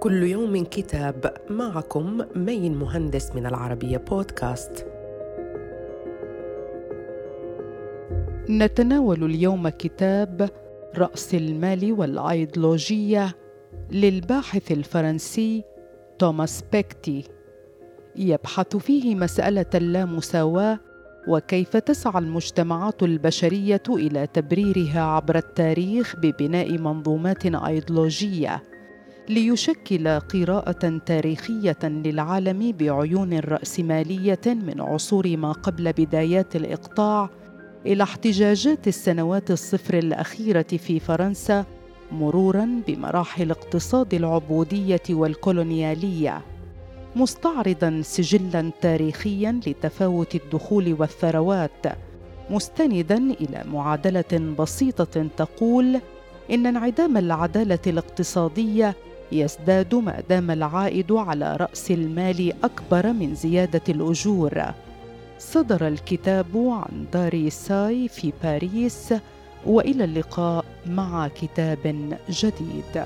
كل يوم كتاب معكم مين مهندس من العربية بودكاست. نتناول اليوم كتاب رأس المال والأيديولوجية للباحث الفرنسي توماس بيكتي. يبحث فيه مسألة اللامساواة وكيف تسعى المجتمعات البشرية إلى تبريرها عبر التاريخ ببناء منظومات أيديولوجية. ليشكل قراءة تاريخية للعالم بعيون رأسمالية من عصور ما قبل بدايات الإقطاع إلى احتجاجات السنوات الصفر الأخيرة في فرنسا مرورا بمراحل اقتصاد العبودية والكولونيالية. مستعرضا سجلا تاريخيا لتفاوت الدخول والثروات. مستندا إلى معادلة بسيطة تقول إن انعدام العدالة الاقتصادية يزداد ما دام العائد على رأس المال أكبر من زيادة الأجور. صدر الكتاب عن دار ساي في باريس وإلى اللقاء مع كتاب جديد.